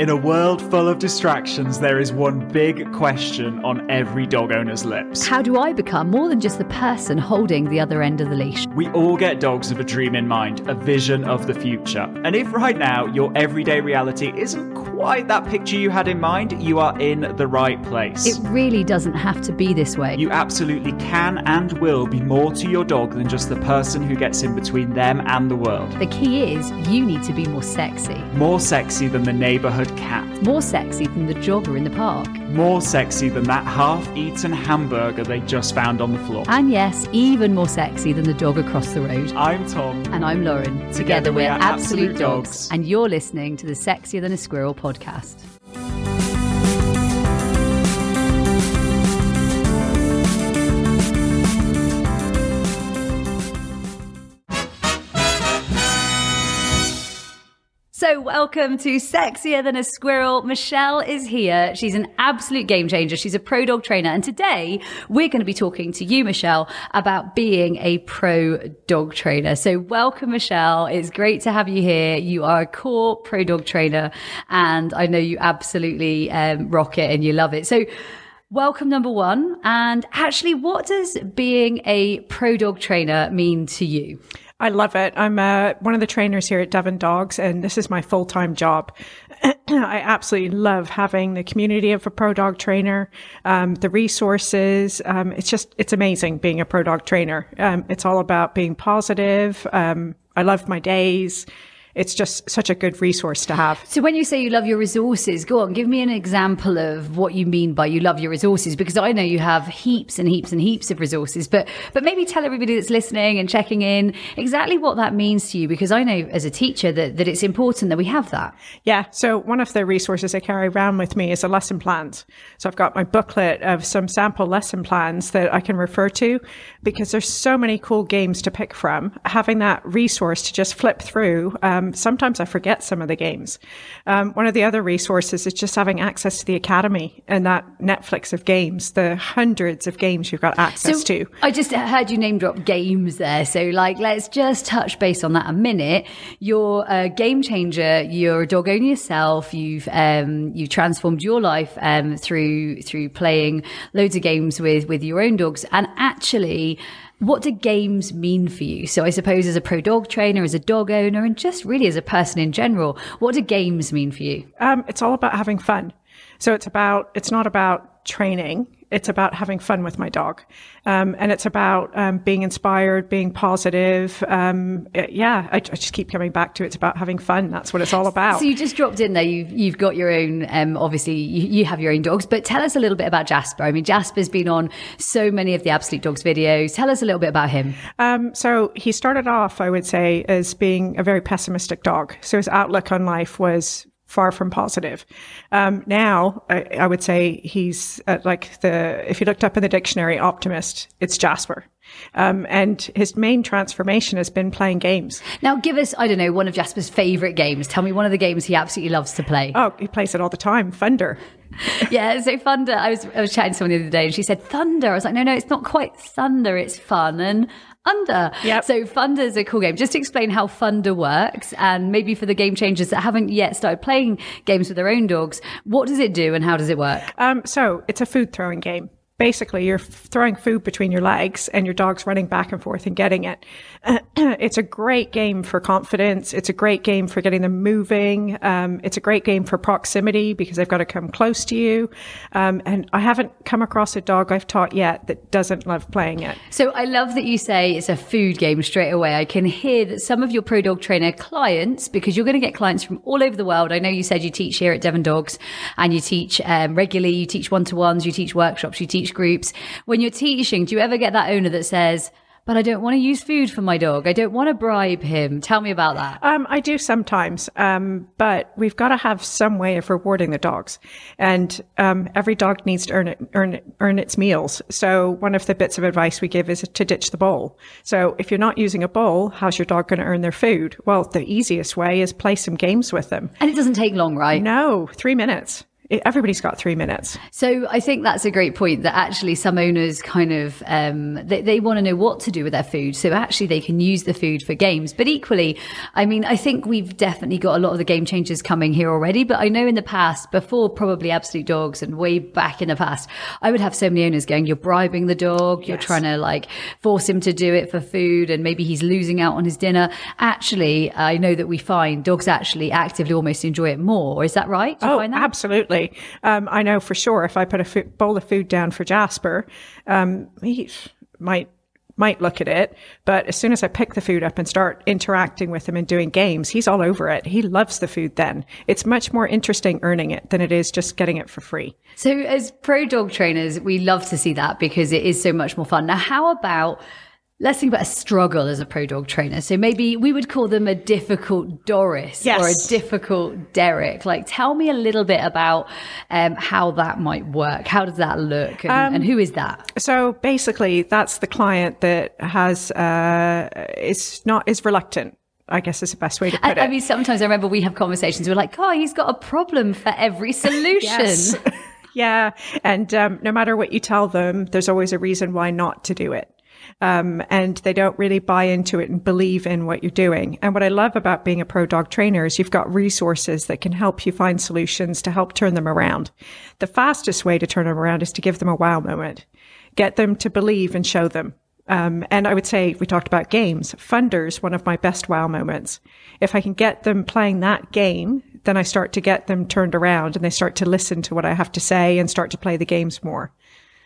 In a world full of distractions, there is one big question on every dog owner's lips. How do I become more than just the person holding the other end of the leash? We all get dogs with a dream in mind, a vision of the future. And if right now your everyday reality isn't quite that picture you had in mind, you are in the right place. It really doesn't have to be this way. You absolutely can and will be more to your dog than just the person who gets in between them and the world. the key is you need to be more sexy. More sexy than the neighborhood cat. More sexy than the jogger in the park. More sexy than that half eaten hamburger they just found on the floor. And yes, even more sexy than the dog across the road. I'm Tom. And I'm Lauren. Together, we're Absolute dogs. And you're listening to the Sexier Than a Squirrel podcast podcast. So, welcome to Sexier Than a Squirrel. Michelle is here. She's an absolute game changer. She's a pro dog trainer. And today we're going to be talking to you, Michelle, about being a pro dog trainer. So, welcome, Michelle. It's great to have you here. You are a core pro dog trainer, and I know you absolutely um, rock it and you love it. So, Welcome, number one. And actually, what does being a pro dog trainer mean to you? I love it. I'm uh, one of the trainers here at Devon Dogs, and this is my full time job. I absolutely love having the community of a pro dog trainer, um, the resources. Um, it's just, it's amazing being a pro dog trainer. Um, it's all about being positive. Um, I love my days. It's just such a good resource to have. So when you say you love your resources, go on, give me an example of what you mean by you love your resources, because I know you have heaps and heaps and heaps of resources, but, but maybe tell everybody that's listening and checking in exactly what that means to you, because I know as a teacher that, that it's important that we have that. Yeah. So one of the resources I carry around with me is a lesson plans. So I've got my booklet of some sample lesson plans that I can refer to because there's so many cool games to pick from. Having that resource to just flip through, um, sometimes I forget some of the games. Um, one of the other resources is just having access to the academy and that Netflix of games, the hundreds of games you've got access So to. I just heard you name drop games there. So like, let's just touch base on that a minute. You're a game changer. You're a dog owner yourself. You've, um, you've transformed your life, um, through, through playing loads of games with, with your own dogs. And actually, what do games mean for you? So I suppose as a pro dog trainer, as a dog owner, and just really as a person in general, what do games mean for you? Um, it's all about having fun. So it's about, it's not about training. It's about having fun with my dog. Um, and it's about, um, being inspired, being positive. Um, uh, yeah, I, I just keep coming back to it. it's about having fun. That's what it's all about. So you just dropped in there. You've you've got your own. Um, obviously, you, you have your own dogs. But tell us a little bit about Jasper. I mean, Jasper's been on so many of the Absolute Dogs videos. Tell us a little bit about him. Um, so he started off, I would say, as being a very pessimistic dog. So his outlook on life was far from positive. Um, now, I, I would say he's uh, like the, if you looked up in the dictionary, optimist, it's Jasper. Um, and his main transformation has been playing games. Now, give us I don't know one of Jasper's favorite games. Tell me one of the games he absolutely loves to play. Oh, he plays it all the time. Funder. yeah, so Funder. I was I was chatting to someone the other day, and she said Thunder. I was like, no, no, it's not quite Thunder. It's fun and under. Yep. So Funder is a cool game. Just explain how Funder works, and maybe for the game changers that haven't yet started playing games with their own dogs, what does it do and how does it work? Um, so it's a food throwing game. Basically, you're throwing food between your legs and your dog's running back and forth and getting it. it's a great game for confidence. It's a great game for getting them moving. Um, it's a great game for proximity because they've got to come close to you. Um, and I haven't come across a dog I've taught yet that doesn't love playing it. So I love that you say it's a food game straight away. I can hear that some of your pro dog trainer clients, because you're going to get clients from all over the world. I know you said you teach here at Devon Dogs and you teach um, regularly, you teach one to ones, you teach workshops, you teach groups. When you're teaching, do you ever get that owner that says, but I don't want to use food for my dog. I don't want to bribe him. Tell me about that. Um, I do sometimes, um, but we've got to have some way of rewarding the dogs, and um, every dog needs to earn it, earn it, earn its meals. So one of the bits of advice we give is to ditch the bowl. So if you're not using a bowl, how's your dog going to earn their food? Well, the easiest way is play some games with them. And it doesn't take long, right? No, three minutes. Everybody's got three minutes. So I think that's a great point that actually some owners kind of, um, they, they want to know what to do with their food. So actually they can use the food for games. But equally, I mean, I think we've definitely got a lot of the game changers coming here already. But I know in the past, before probably Absolute Dogs and way back in the past, I would have so many owners going, you're bribing the dog. You're trying to like force him to do it for food and maybe he's losing out on his dinner. Actually, I know that we find dogs actually actively almost enjoy it more. Is that right? Do oh, absolutely. Um, I know for sure if I put a bowl of food down for Jasper, um, he might might look at it, but as soon as I pick the food up and start interacting with him and doing games, he's all over it. He loves the food then. It's much more interesting earning it than it is just getting it for free. So as pro dog trainers, we love to see that because it is so much more fun. Now, how about let's think about a struggle as a pro dog trainer. So maybe we would call them a difficult Doris yes. or a difficult Derek. Like, tell me a little bit about um, how that might work. How does that look, and, um, and, who is that? So basically, that's the client that has uh, is not is reluctant. I guess is the best way to put I, it. I mean, sometimes I remember we have conversations. We're like, "Oh, he's got a problem for every solution." yeah, and um, no matter what you tell them, there's always a reason why not to do it um, and they don't really buy into it and believe in what you're doing. And what I love about being a pro dog trainer is you've got resources that can help you find solutions to help turn them around. The fastest way to turn them around is to give them a wow moment, get them to believe and show them. Um, and I would say we talked about games. Funders, one of my best wow moments. If I can get them playing that game, then I start to get them turned around and they start to listen to what I have to say and start to play the games more.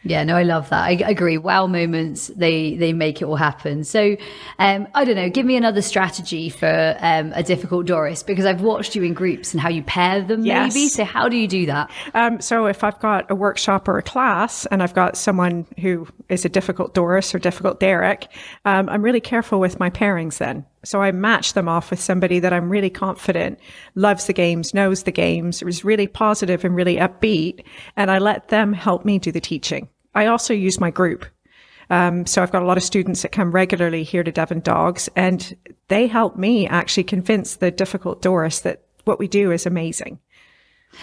Yeah, no, I love that. I agree. Wow moments, they they make it all happen. So, um, I don't know. Give me another strategy for um, a difficult Doris because I've watched you in groups and how you pair them. Yes. Maybe. So, how do you do that? Um, so, if I've got a workshop or a class and I've got someone who is a difficult Doris or difficult Derek, um, I'm really careful with my pairings then. So I match them off with somebody that I'm really confident loves the games, knows the games, is really positive and really upbeat, and I let them help me do the teaching. I also use my group. Um, so I've got a lot of students that come regularly here to Devon Dogs and they help me actually convince the difficult Doris that what we do is amazing.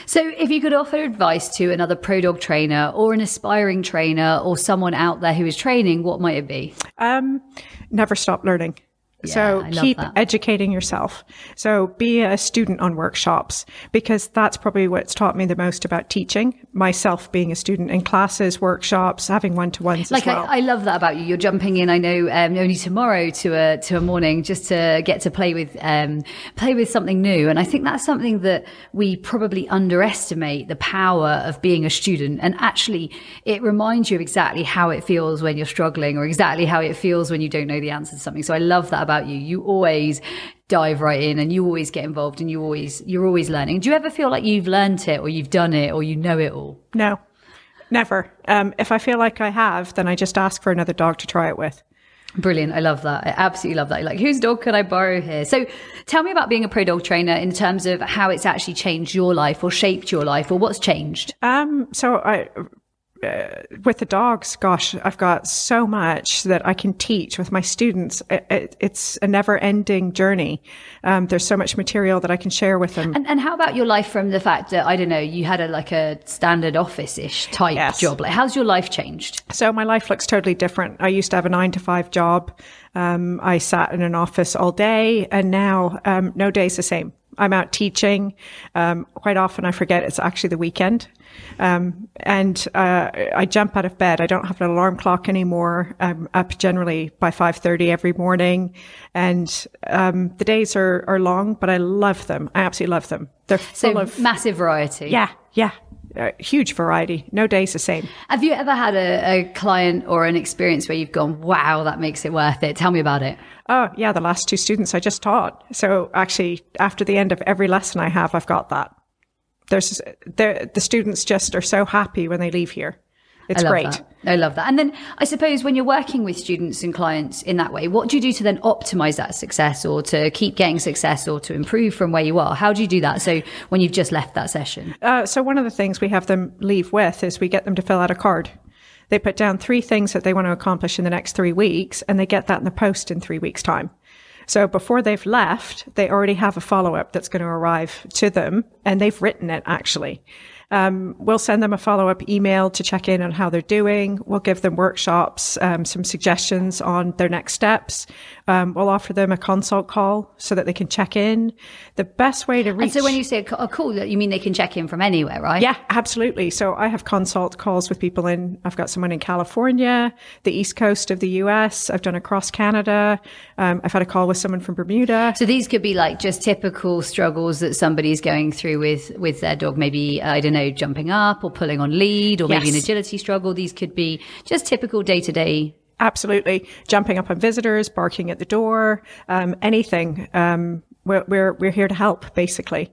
So if you could offer advice to another pro dog trainer or an aspiring trainer or someone out there who is training, what might it be? Um, never stop learning. Yeah, so keep educating yourself. So be a student on workshops because that's probably what's taught me the most about teaching. Myself being a student in classes, workshops, having one to ones. Like well. I, I, love that about you. You're jumping in. I know um, only tomorrow to a to a morning just to get to play with um, play with something new. And I think that's something that we probably underestimate the power of being a student. And actually, it reminds you of exactly how it feels when you're struggling, or exactly how it feels when you don't know the answer to something. So I love that about you. You always dive right in and you always get involved and you always you're always learning. Do you ever feel like you've learned it or you've done it or you know it all? No. Never. Um, if I feel like I have, then I just ask for another dog to try it with. Brilliant. I love that. I absolutely love that. Like, whose dog could I borrow here? So tell me about being a pro dog trainer in terms of how it's actually changed your life or shaped your life or what's changed. Um, so I uh, with the dogs, gosh, I've got so much that I can teach with my students. It, it, it's a never ending journey. Um, there's so much material that I can share with them. And, and, how about your life from the fact that, I don't know, you had a like a standard office ish type yes. job? Like, how's your life changed? So my life looks totally different. I used to have a nine to five job. Um, I sat in an office all day and now, um, no day's the same. I'm out teaching. Um, quite often I forget it's actually the weekend. Um, and uh, I jump out of bed. I don't have an alarm clock anymore. I'm up generally by 5.30 every morning. And um, the days are, are long, but I love them. I absolutely love them. They're full so of... massive variety. Yeah, yeah. A huge variety. No day's the same. Have you ever had a, a client or an experience where you've gone, wow, that makes it worth it? Tell me about it. Oh, yeah, the last two students I just taught. So actually, after the end of every lesson I have, I've got that there's the students just are so happy when they leave here. It's I great. That. I love that. And then I suppose when you're working with students and clients in that way, what do you do to then optimize that success or to keep getting success or to improve from where you are? How do you do that? So when you've just left that session? Uh, so one of the things we have them leave with is we get them to fill out a card. They put down three things that they want to accomplish in the next three weeks and they get that in the post in three weeks time. So before they've left, they already have a follow up that's going to arrive to them and they've written it actually. Um, we'll send them a follow up email to check in on how they're doing. We'll give them workshops, um, some suggestions on their next steps. Um, we'll offer them a consult call so that they can check in. The best way to reach. And so when you say a call, you mean they can check in from anywhere, right? Yeah, absolutely. So I have consult calls with people in, I've got someone in California, the East Coast of the US. I've done across Canada. Um, I've had a call with someone from Bermuda. So these could be like just typical struggles that somebody's going through with, with their dog. Maybe, I don't know, jumping up or pulling on lead or maybe an agility struggle. These could be just typical day to day Absolutely. Jumping up on visitors, barking at the door, um, anything. Um, we're, we're, we're here to help, basically.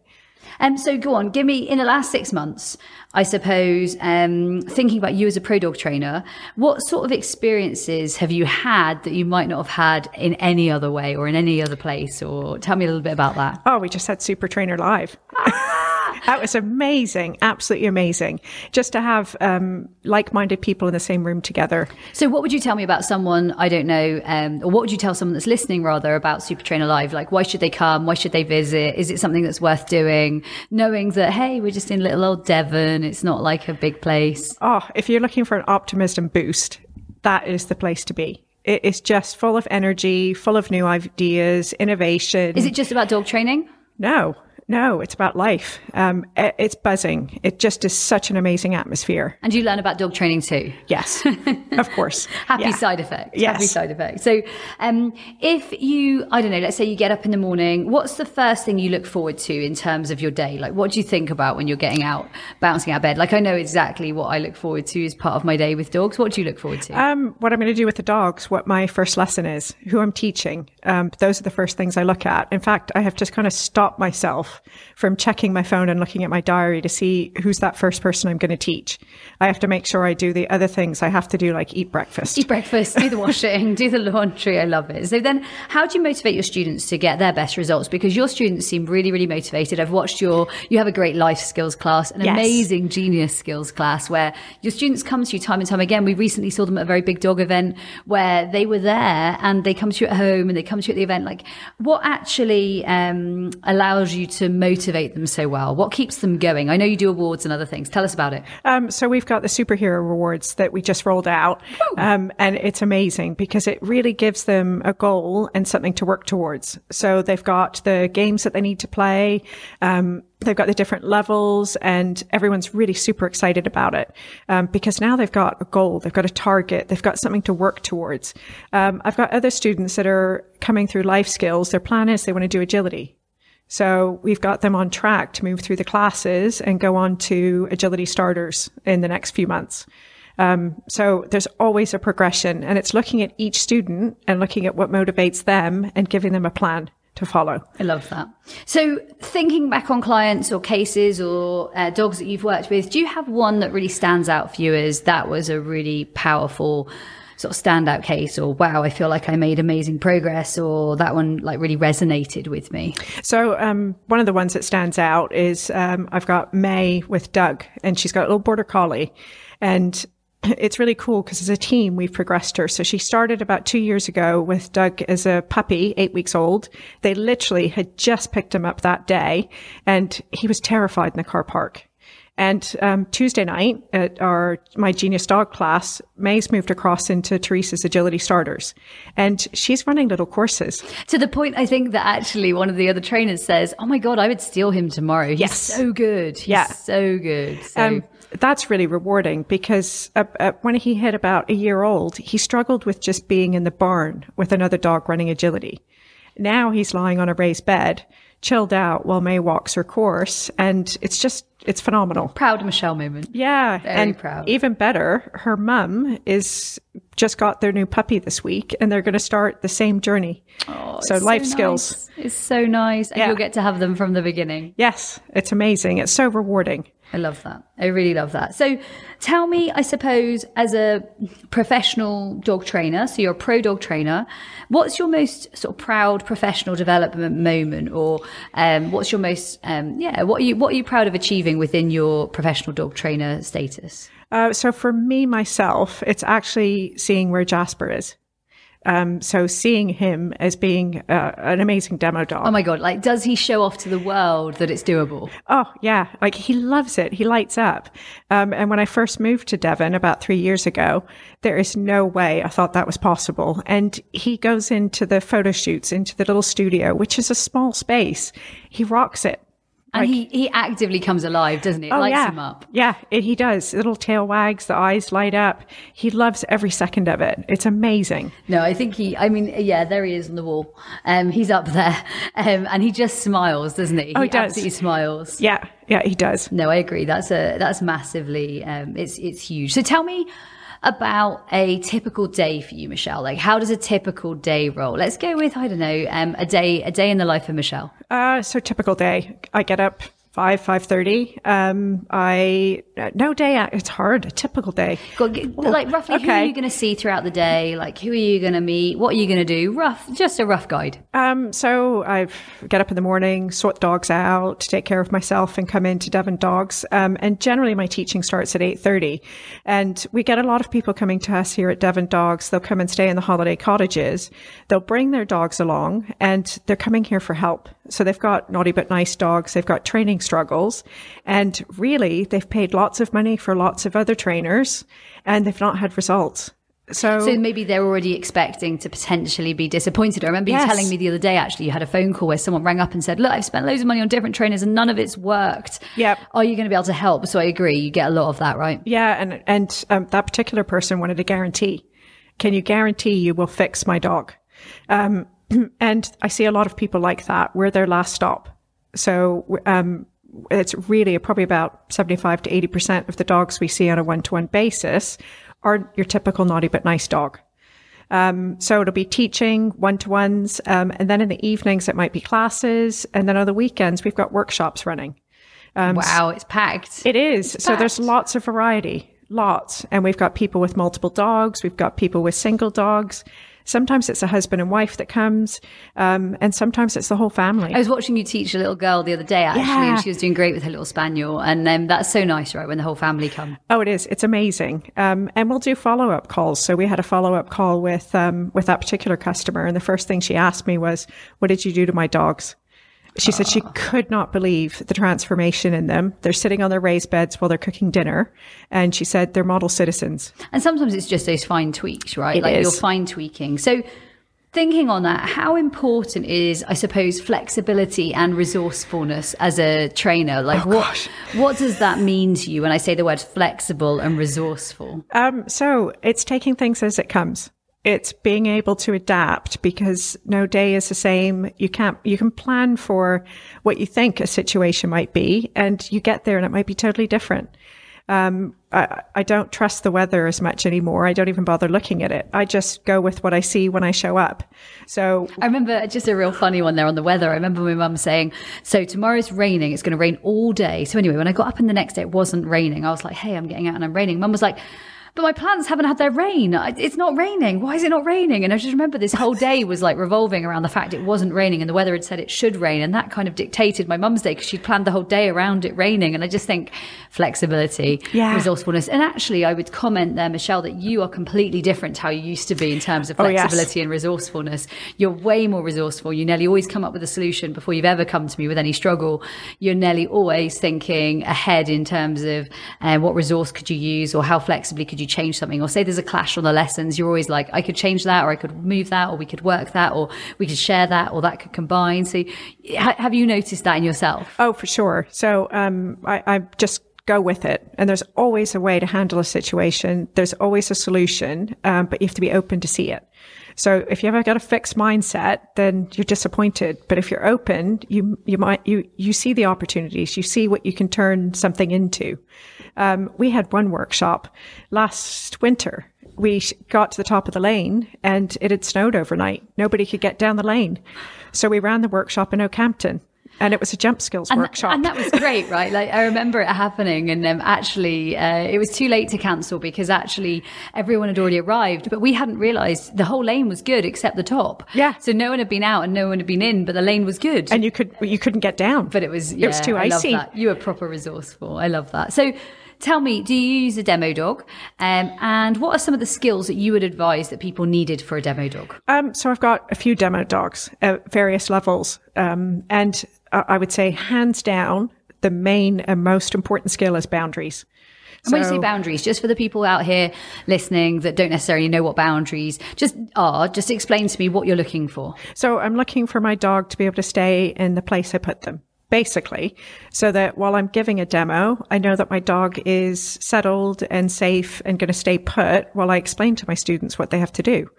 Um, so go on, give me in the last six months, I suppose, um, thinking about you as a pro dog trainer, what sort of experiences have you had that you might not have had in any other way or in any other place? Or tell me a little bit about that. Oh, we just had Super Trainer Live. that was amazing, absolutely amazing. Just to have um, like-minded people in the same room together. So, what would you tell me about someone I don't know, um, or what would you tell someone that's listening rather about Super Trainer Live? Like, why should they come? Why should they visit? Is it something that's worth doing? Knowing that hey, we're just in little old Devon. It's not like a big place. Oh, if you're looking for an optimism boost, that is the place to be it is just full of energy, full of new ideas, innovation. Is it just about dog training? No, no, it's about life. Um, it's buzzing. It just is such an amazing atmosphere. And you learn about dog training too. Yes, of course. Happy yeah. side effect. Yes. Happy side effect. So, um, if you, I don't know, let's say you get up in the morning, what's the first thing you look forward to in terms of your day? Like, what do you think about when you're getting out, bouncing out of bed? Like, I know exactly what I look forward to as part of my day with dogs. What do you look forward to? Um, what I'm going to do with the dogs, what my first lesson is, who I'm teaching. Um, those are the first things I look at. In fact, I have just kind of stopped myself from checking my phone and looking at my diary to see who's that first person I'm going to teach. I have to make sure I do the other things I have to do, like eat breakfast. Eat breakfast, do the washing, do the laundry. I love it. So then, how do you motivate your students to get their best results? Because your students seem really, really motivated. I've watched your, you have a great life skills class, an yes. amazing genius skills class where your students come to you time and time again. We recently saw them at a very big dog event where they were there and they come to you at home and they come to you at the event. Like, what actually um, allows you to motivate them so well? What keeps them going? I know you do awards and other things. Tell us about it. Um, so we've got the superhero rewards that we just rolled out, um, and it's amazing because it really gives them a goal and something to work towards. So they've got the games that they need to play. Um, they've got the different levels and everyone's really super excited about it um, because now they've got a goal they've got a target they've got something to work towards um, i've got other students that are coming through life skills their plan is they want to do agility so we've got them on track to move through the classes and go on to agility starters in the next few months. Um, so there's always a progression and it's looking at each student and looking at what motivates them and giving them a plan to follow. I love that. So thinking back on clients or cases or uh, dogs that you've worked with, do you have one that really stands out for you as that was a really powerful sort of standout case or wow, I feel like I made amazing progress or that one like really resonated with me? So, um, one of the ones that stands out is um, I've got May with Doug and she's got a little border collie and it's really cool because as a team, we've progressed her. So she started about two years ago with Doug as a puppy, eight weeks old. They literally had just picked him up that day and he was terrified in the car park. And um, Tuesday night at our my Genius Dog class, May's moved across into Teresa's Agility Starters, and she's running little courses. To the point, I think that actually one of the other trainers says, "Oh my god, I would steal him tomorrow. He's yes. so good. He's yeah, so good." So. Um, that's really rewarding because uh, uh, when he hit about a year old, he struggled with just being in the barn with another dog running agility. Now he's lying on a raised bed, chilled out while May walks her course, and it's just it's phenomenal. Proud Michelle moment. Yeah. Very and proud. Even better, her mum is just got their new puppy this week and they're going to start the same journey. Oh, so life so skills. Nice. It's so nice. And yeah. you'll get to have them from the beginning. Yes. It's amazing. It's so rewarding. I love that. I really love that. So tell me, I suppose, as a professional dog trainer, so you're a pro dog trainer, what's your most sort of proud professional development moment or um, what's your most, um, yeah, what are you, what are you proud of achieving within your professional dog trainer status? Uh, so for me, myself, it's actually seeing where Jasper is. Um, so seeing him as being uh, an amazing demo dog. Oh my God. Like, does he show off to the world that it's doable? Oh, yeah. Like he loves it. He lights up. Um, and when I first moved to Devon about three years ago, there is no way I thought that was possible. And he goes into the photo shoots, into the little studio, which is a small space. He rocks it. And like, he, he actively comes alive, doesn't he? It oh, lights yeah. him up. Yeah, it, he does. Little tail wags, the eyes light up. He loves every second of it. It's amazing. No, I think he, I mean, yeah, there he is on the wall. Um, he's up there. Um, and he just smiles, doesn't he? Oh, he, he does. absolutely smiles. Yeah, yeah, he does. No, I agree. That's a, that's massively, um, it's, it's huge. So tell me, about a typical day for you, Michelle? Like, how does a typical day roll? Let's go with I don't know, um, a day a day in the life of Michelle. Uh, so typical day. I get up five five thirty. Um, I no day. It's hard. A typical day. like roughly, okay. who are you going to see throughout the day? Like, who are you going to meet? What are you going to do? Rough, just a rough guide. Um, so I get up in the morning, sort the dogs out, take care of myself, and come into Devon Dogs. Um, and generally, my teaching starts at eight thirty, and we get a lot of people coming to us here at Devon Dogs. They'll come and stay in the holiday cottages. They'll bring their dogs along, and they're coming here for help. So they've got naughty but nice dogs. They've got training struggles. And really, they've paid lots of money for lots of other trainers and they've not had results. So, so maybe they're already expecting to potentially be disappointed. I remember yes. you telling me the other day, actually, you had a phone call where someone rang up and said, look, I've spent loads of money on different trainers and none of it's worked. Yep. Are you going to be able to help? So I agree. You get a lot of that, right? Yeah. And, and um, that particular person wanted a guarantee. Can you guarantee you will fix my dog? Um, and I see a lot of people like that. We're their last stop. So, um, it's really probably about 75 to 80% of the dogs we see on a one to one basis are your typical naughty but nice dog. Um, so it'll be teaching one to ones. Um, and then in the evenings, it might be classes. And then on the weekends, we've got workshops running. Um, wow, it's packed. It is. It's so packed. there's lots of variety, lots. And we've got people with multiple dogs. We've got people with single dogs. Sometimes it's a husband and wife that comes, um, and sometimes it's the whole family. I was watching you teach a little girl the other day, actually, yeah. and she was doing great with her little spaniel. And um, that's so nice, right, when the whole family come. Oh, it is. It's amazing. Um, and we'll do follow up calls. So we had a follow up call with um, with that particular customer, and the first thing she asked me was, "What did you do to my dogs?" She said she could not believe the transformation in them. They're sitting on their raised beds while they're cooking dinner. And she said they're model citizens. And sometimes it's just those fine tweaks, right? It like is. you're fine tweaking. So thinking on that, how important is, I suppose, flexibility and resourcefulness as a trainer? Like oh, what, gosh. what does that mean to you when I say the word flexible and resourceful? Um, so it's taking things as it comes it's being able to adapt because no day is the same. You can't, you can plan for what you think a situation might be and you get there and it might be totally different. Um, I, I don't trust the weather as much anymore. I don't even bother looking at it. I just go with what I see when I show up. So I remember just a real funny one there on the weather. I remember my mum saying, so tomorrow's raining. It's going to rain all day. So anyway, when I got up in the next day, it wasn't raining. I was like, Hey, I'm getting out and I'm raining. Mum was like, but my plants haven't had their rain. It's not raining. Why is it not raining? And I just remember this whole day was like revolving around the fact it wasn't raining and the weather had said it should rain. And that kind of dictated my mum's day because she'd planned the whole day around it raining. And I just think flexibility, yeah. resourcefulness. And actually, I would comment there, Michelle, that you are completely different to how you used to be in terms of flexibility oh, yes. and resourcefulness. You're way more resourceful. You nearly always come up with a solution before you've ever come to me with any struggle. You're nearly always thinking ahead in terms of uh, what resource could you use or how flexibly could you change something or say there's a clash on the lessons, you're always like, I could change that, or I could move that, or we could work that, or we could share that, or that could combine. So, ha- have you noticed that in yourself? Oh, for sure. So, um, I, I just go with it. And there's always a way to handle a situation. There's always a solution, um, but you have to be open to see it. So if you ever got a fixed mindset, then you're disappointed. But if you're open, you you might you you see the opportunities. You see what you can turn something into. Um, we had one workshop last winter. We got to the top of the lane and it had snowed overnight. Nobody could get down the lane. So we ran the workshop in Okehampton and it was a jump skills and workshop. Th- and that was great, right? Like I remember it happening, and um, actually, uh, it was too late to cancel because actually everyone had already arrived, but we hadn't realised the whole lane was good except the top. Yeah. So no one had been out and no one had been in, but the lane was good, and you could you couldn't get down. But it was yeah, it was too I icy. You were proper resourceful. I love that. So tell me, do you use a demo dog? Um, and what are some of the skills that you would advise that people needed for a demo dog? Um, so I've got a few demo dogs at various levels. Um, and I would say hands down, the main and most important skill is boundaries. And when you say boundaries, just for the people out here listening that don't necessarily know what boundaries just are, just explain to me what you're looking for. So I'm looking for my dog to be able to stay in the place I put them. Basically, so that while I'm giving a demo, I know that my dog is settled and safe and going to stay put while I explain to my students what they have to do.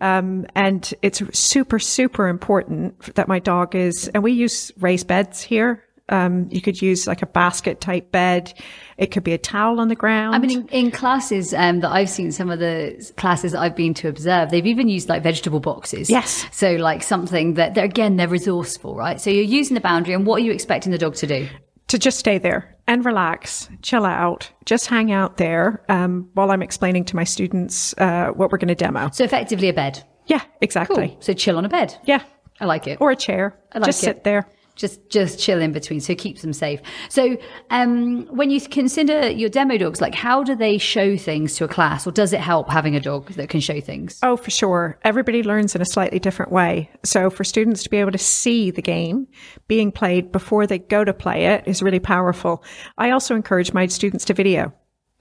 Um, and it's super, super important that my dog is, and we use raised beds here um, you could use like a basket type bed. It could be a towel on the ground. I mean, in, in classes um, that I've seen, some of the classes that I've been to observe, they've even used like vegetable boxes. Yes. So like something that they're, again, they're resourceful, right? So you're using the boundary and what are you expecting the dog to do? To just stay there and relax, chill out, just hang out there um, while I'm explaining to my students uh, what we're going to demo. So effectively a bed. Yeah, exactly. Cool. So chill on a bed. Yeah. I like it. Or a chair. I like it. just it. sit there just just chill in between so it keeps them safe. So um, when you consider your demo dogs like how do they show things to a class or does it help having a dog that can show things? Oh for sure. Everybody learns in a slightly different way. So for students to be able to see the game being played before they go to play it is really powerful. I also encourage my students to video.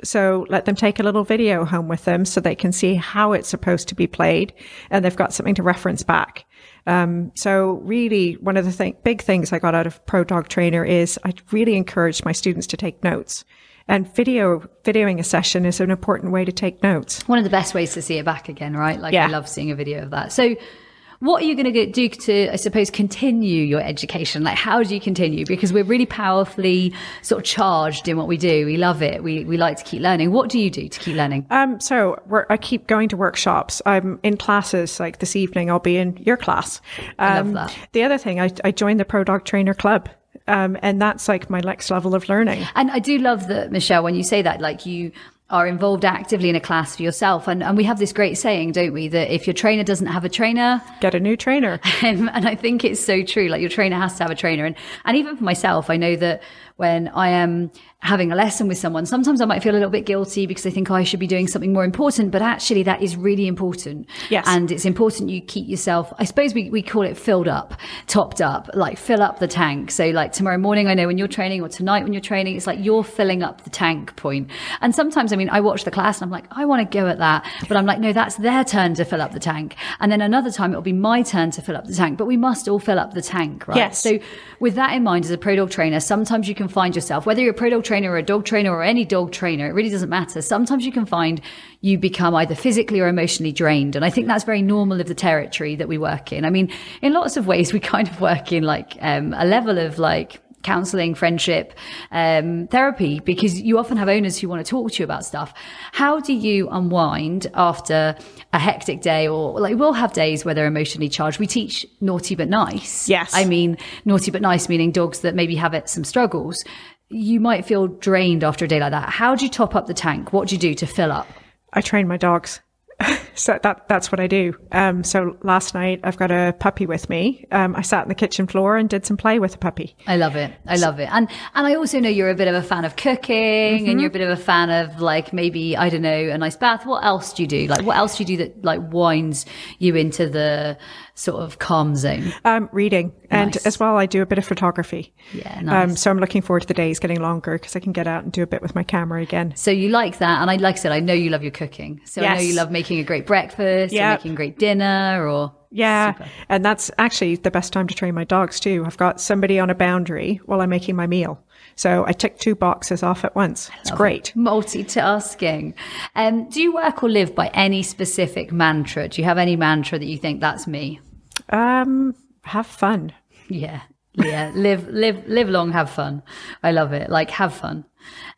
So let them take a little video home with them so they can see how it's supposed to be played and they've got something to reference back. Um, so really one of the th- big things I got out of Pro Dog Trainer is I really encouraged my students to take notes. And video, videoing a session is an important way to take notes. One of the best ways to see it back again, right? Like Yeah. I love seeing a video of that. So what are you going to do to, I suppose, continue your education? Like, how do you continue? Because we're really powerfully sort of charged in what we do. We love it. We, we like to keep learning. What do you do to keep learning? Um, so we're, I keep going to workshops. I'm in classes like this evening. I'll be in your class. I love Um, that. The other thing, I, I joined the Pro Dog Trainer Club. Um, and that's like my next level of learning. And I do love that, Michelle, when you say that, like you are involved actively in a class for yourself. And, and we have this great saying, don't we, that if your trainer doesn't have a trainer, Get a new trainer. Um, and I think it's so true. Like your trainer has to have a trainer. And, and even for myself, I know that when I am having a lesson with someone, sometimes I might feel a little bit guilty because I think I should be doing something more important, but actually that is really important. Yes. And it's important you keep yourself, I suppose we, we call it filled up, topped up, like fill up the tank. So like tomorrow morning, I know when you're training or tonight when you're training, it's like you're filling up the tank point. And sometimes, I mean, I watch the class and I'm like, I want to go at that, but I'm like, no, that's their turn to fill up the tank. And then another time it'll be my turn to fill up the tank, but we must all fill up the tank, right? Yes. So with that in mind, as a pro dog trainer, sometimes you can find yourself, whether you're a pro dog trainer or a dog trainer or any dog trainer, it really doesn't matter. Sometimes you can find you become either physically or emotionally drained. And I think that's very normal of the territory that we work in. I mean, in lots of ways, we kind of work in like um, a level of like, counseling, friendship, um, therapy, because you often have owners who want to talk to you about stuff. How do you unwind after a hectic day or like we'll have days where they're emotionally charged? We teach naughty but nice. Yes. I mean, naughty but nice, meaning dogs that maybe have it, some struggles. You might feel drained after a day like that. How do you top up the tank? What do you do to fill up? I train my dogs. So that that's what I do. Um, so last night I've got a puppy with me. Um, I sat on the kitchen floor and did some play with the puppy. I love it. I love it. And and I also know you're a bit of a fan of cooking and you're a bit of a fan of like maybe, I don't know, a nice bath. What else do you do? Like what else do you do that like winds you into the sort of calm zone? Um, reading and as well I do a bit of photography. Yeah, Um, nice. so I'm looking forward to the days getting longer because I can get out and do a bit with my camera again. So you like that. And I like I said, I know you love your cooking. So I know you love making a great breakfast or Yep. making great dinner or Yeah. Super. And that's actually the best time to train my dogs too. I've got somebody on a boundary while I'm making my meal. So I tick two boxes off at once. It's great. multitasking. Um, do you work or live by any specific mantra? Do you have any mantra that you think that's me? Um, have fun. Yeah. Yeah. live, live, live long, have fun. I love it. Like, have fun.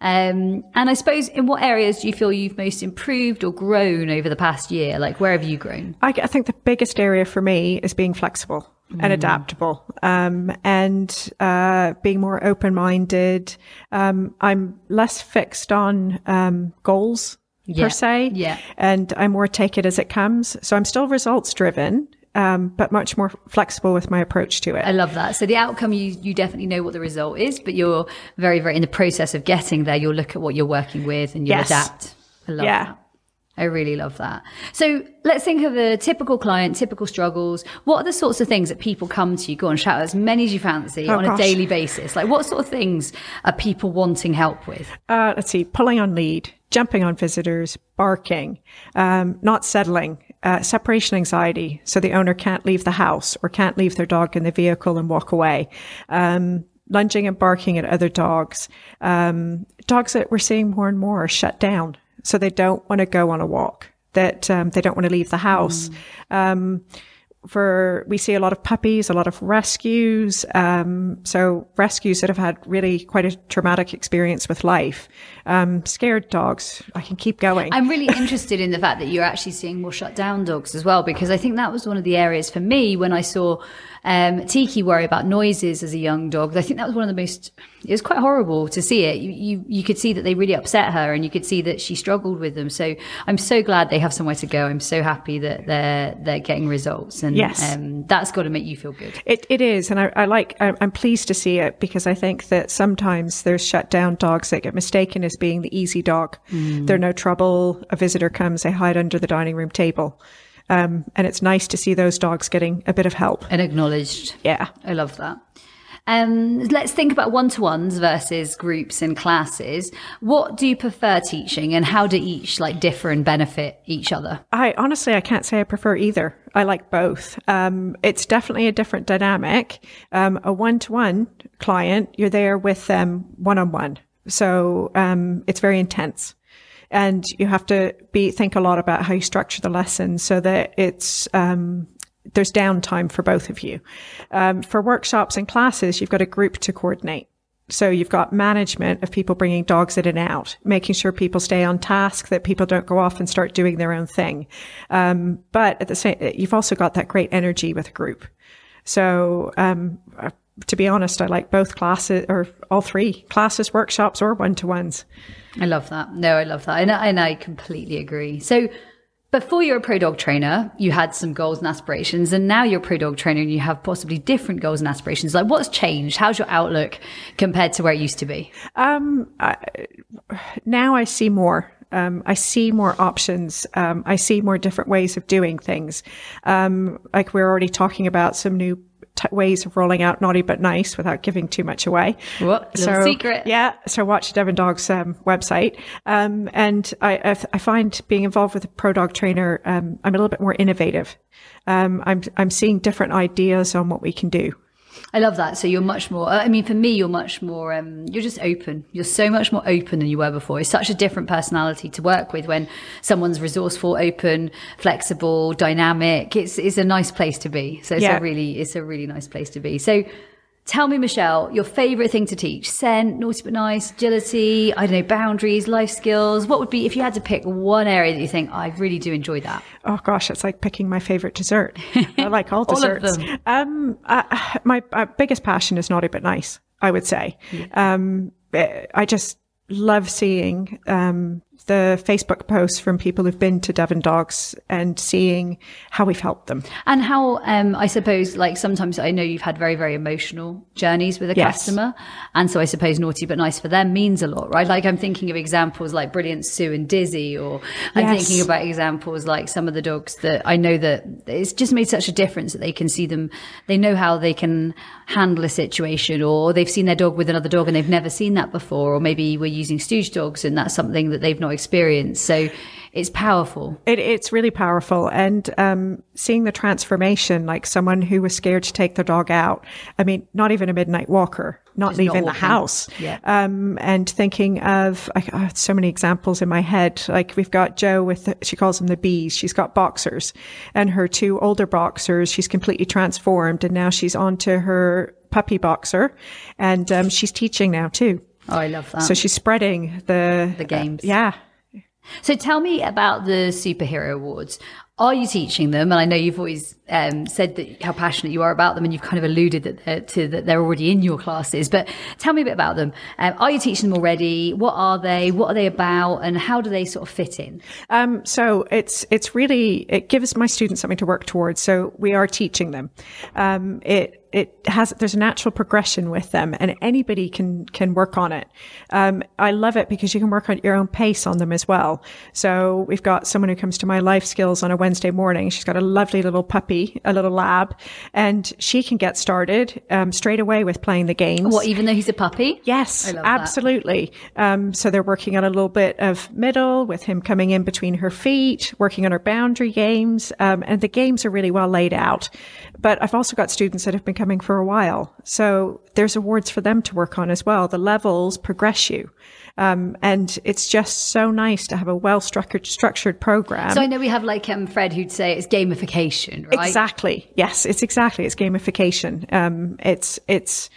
Um, and I suppose in what areas do you feel you've most improved or grown over the past year? Like, where have you grown? I, I think the biggest area for me is being flexible and adaptable, um, and uh, being more open-minded. Um, I'm less fixed on um, goals Yeah, per se, yeah. and I more take it as it comes. So I'm still results driven. Um, but much more flexible with my approach to it. I love that. So the outcome, you you definitely know what the result is, but you're very very in the process of getting there. You'll look at what you're working with and you'll Yes. adapt. I love Yeah. that. I really love that. So let's think of a typical client, typical struggles. What are the sorts of things that people come to you? Go and shout as many as you fancy Oh, on a daily basis. Like what sort of things are people wanting help with? Uh, let's see, pulling on lead, jumping on visitors, barking, um, not settling, uh, separation anxiety. So the owner can't leave the house or can't leave their dog in the vehicle and walk away. Um, lunging and barking at other dogs. Um, dogs that we're seeing more and more are shut down. So they don't want to go on a walk, that um, they don't want to leave the house. Um, for we see a lot of puppies, a lot of rescues. Um, so rescues that have had really quite a traumatic experience with life. Um, scared dogs. I can keep going. I'm really interested in the fact that you're actually seeing more shut down dogs as well, because I think that was one of the areas for me when I saw um, Tiki worry about noises as a young dog. I think that was one of the most. It was quite horrible to see it. You, you you could see that they really upset her, and you could see that she struggled with them. So I'm so glad they have somewhere to go. I'm so happy that they're they're getting results, and Yes. um, that's got to make you feel good. It, it is, and I, I like. I- I'm pleased to see it because I think that sometimes there's shut down dogs that get mistaken as being the easy dog. They're no trouble. A visitor comes, they hide under the dining room table, um, and it's nice to see those dogs getting a bit of help. And acknowledged. Yeah. I love that. Um, let's think about one to ones versus groups and classes. What do you prefer teaching and how do each like differ and benefit each other? I honestly, I can't say I prefer either. I like both. Um, it's definitely a different dynamic. Um, a one-to-one client, you're there with them one-on-one, so um, it's very intense, and you have to be think a lot about how you structure the lesson so that it's um, there's downtime for both of you. Um, for workshops and classes, you've got a group to coordinate. So you've got management of people bringing dogs in and out, making sure people stay on task, that people don't go off and start doing their own thing. Um, but at the same, you've also got that great energy with a group. So, um, uh, to be honest, I like both classes or all three classes, workshops or one to ones. I love that. No, I love that. And, I- and I completely agree. So before you're a pro dog trainer, you had some goals and aspirations, and now you're a pro dog trainer and you have possibly different goals and aspirations. Like what's changed? How's your outlook compared to where it used to be? Um, I, now I see more. Um, I see more options. Um, I see more different ways of doing things. Um, like we're already talking about some new t- ways of rolling out naughty but nice without giving too much away. What? Little secret. Yeah. So watch Devon Dog's um, website. Um, and I, I, I find being involved with a pro dog trainer, um, I'm a little bit more innovative. Um, I'm, I'm seeing different ideas on what we can do. I love that. So you're much more, I mean, for me, you're much more, um, you're just open. You're so much more open than you were before. It's such a different personality to work with when someone's resourceful, open, flexible, dynamic. It's, it's a nice place to be. So it's Yeah. a really, it's a really nice place to be. So tell me, Michelle, your favorite thing to teach? Scent, naughty but nice, agility, I don't know, boundaries, life skills. What would be, if you had to pick one area that you think, I really do enjoy that? Oh gosh, it's like picking my favorite dessert. I like all All of desserts. them. Um, uh, my uh, biggest passion is naughty but nice. I would say. Um, eh, I just love seeing um, the Facebook posts from people who've been to Devon Dogs and seeing how we've helped them. And how, um, I suppose, like sometimes I know you've had very, very emotional journeys with a Yes. customer. And so I suppose naughty but nice for them means a lot, right? Like I'm thinking of examples like Brilliant Sue and Dizzy, or I'm Yes. thinking about examples like some of the dogs that I know that it's just made such a difference that they can see them, they know how they can handle a situation, or they've seen their dog with another dog and they've never seen that before, or maybe we're using stooge dogs and that's something that they've not experienced. So it's powerful. It, it's really powerful. And um, seeing the transformation, like someone who was scared to take their dog out. I mean, not even a midnight walker, not Just leaving not the house. Yeah. Um, and thinking of I, I so many examples in my head. Like we've got Joe with, the, she calls them the bees. She's got boxers and her two older boxers, she's completely transformed. And now she's onto her puppy boxer and um, she's teaching now too. Oh, I love that. So she's spreading the, The games. yeah. So tell me about the superhero awards. Are you teaching them? And I know you've always um, said that how passionate you are about them, and you've kind of alluded that they're, to that they're already in your classes. But tell me a bit about them. Um, are you teaching them already? What are they? What are they about? And how do they sort of fit in? Um, so it's it's really it gives my students something to work towards. So we are teaching them. Um, it it has there's a natural progression with them and anybody can can work on it. Um, i love it because you can work at your own pace on them as well. So we've got someone who comes to my life skills on a wednesday morning. She's got a lovely little puppy a little lab and she can get started um, straight away with playing the games. What even though he's a puppy? Yes absolutely. Um, so they're working on a little bit of middle with him coming in between her feet working on her boundary games um, and the games are really well laid out but i've also got students that have been coming for a while. So there's awards for them to work on as well. The levels progress you. Um, and it's just so nice to have a well structured structured program. So I know we have like um, Fred who'd say it's gamification, right? Exactly. Yes, it's exactly it's gamification. Um, it's it's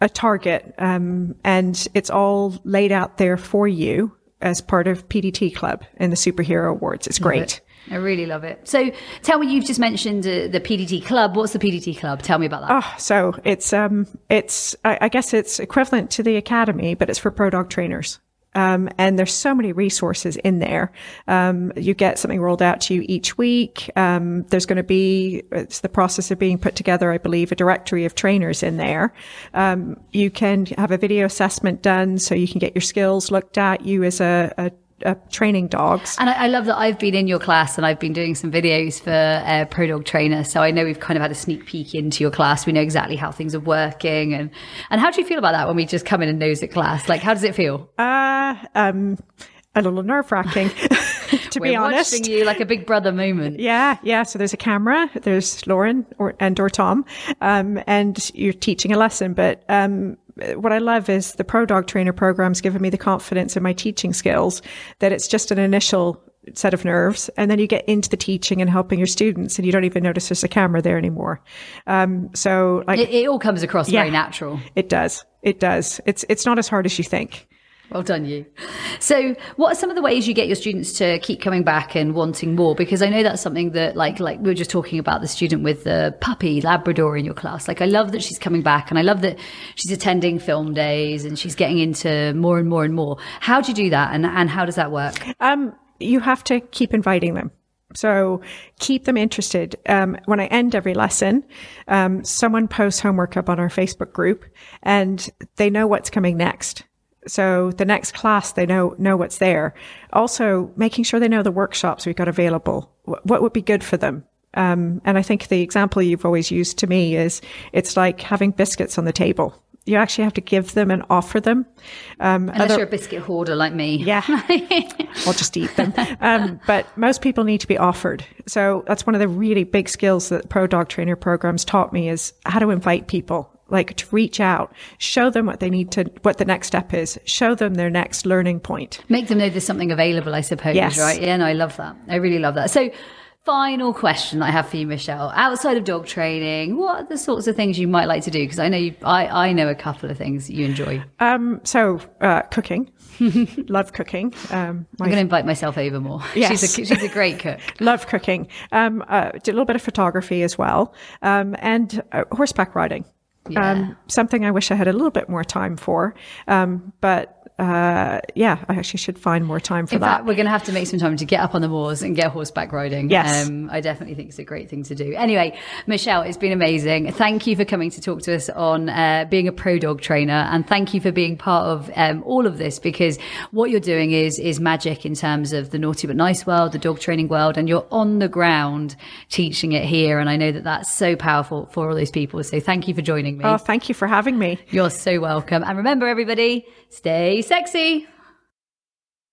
a target, um, and it's all laid out there for you as part of PDT Club in the Superhero Awards. It's great. I really love it. So tell me, you've just mentioned uh, the PDT Club. What's the PDT Club? Tell me about that. Oh, so it's, um, it's, I, I guess it's equivalent to the Academy, but it's for pro dog trainers. Um, and there's so many resources in there. Um, you get something rolled out to you each week. Um, there's going to be, it's the process of being put together, I believe, a directory of trainers in there. Um, you can have a video assessment done so you can get your skills looked at. You as a, a uh, training dogs. And I, I, love that I've been in your class and I've been doing some videos for uh, Pro Dog Trainer. So I know we've kind of had a sneak peek into your class. We know exactly how things are working. And, and how do you feel about that when we just come in and nose at class? Like, how does it feel? Uh, um, a little nerve wracking, to We're be honest. watching you like a big brother moment. Yeah, yeah. So there's a camera, there's Lauren or, and or Tom, um, and you're teaching a lesson. But um, what I love is the Pro Dog Trainer program's given me the confidence in my teaching skills that it's just an initial set of nerves and then you get into the teaching and helping your students and you don't even notice there's a camera there anymore. Um, so like it, it, all comes across yeah, very natural. It does. It does. It's it's not as hard as you think well done, you. So, what are some of the ways you get your students to keep coming back and wanting more? Because I know that's something that, like, like we were just talking about the student with the puppy Labrador in your class. Like, I love that she's coming back, and I love that she's attending film days and she's getting into more and more and more. How do you do that, and and how does that work? Um, you have to keep inviting them. So keep them interested. Um, when I end every lesson, um, someone posts homework up on our Facebook group and they know what's coming next. So the next class, they know, know what's there. Also making sure they know the workshops we've got available. What would be good for them? Um, and I think the example you've always used to me is it's like having biscuits on the table. You actually have to give them and offer them. Um, Unless other, you're a biscuit hoarder like me. Yeah. I'll just eat them. Um, but most people need to be offered. So that's one of the really big skills that Pro Dog Trainer programs taught me is how to invite people like to reach out, show them what they need to, what the next step is, show them their next learning point. Make them know there's something available, I suppose, yes. right? Yeah, no, I love that. I really love that. So, final question I have for you, Michelle. Outside of dog training, what are the sorts of things you might like to do? Because I know you, I, I know a couple of things you enjoy. Um, so uh, cooking. Love cooking. Um, I'm going to invite myself over more. Yes. She's, a, she's a great cook. Love cooking. Um, uh, did a little bit of photography as well. Um, and uh, horseback riding. Yeah. Um, something I wish I had a little bit more time for. Um, but uh, yeah, I actually should find more time for In that. Fact, we're going to have to make some time to get up on the moors and get horseback riding. Yes. Um, I definitely think it's a great thing to do. Anyway, Michelle, it's been amazing. Thank you for coming to talk to us on uh, being a pro dog trainer. And thank you for being part of um, all of this because what you're doing is, is magic in terms of the naughty but nice world, the dog training world, and you're on the ground teaching it here. And I know that that's so powerful for all those people. So thank you for joining me. Oh, thank you for having me. You're so welcome. And remember, everybody, stay sexy.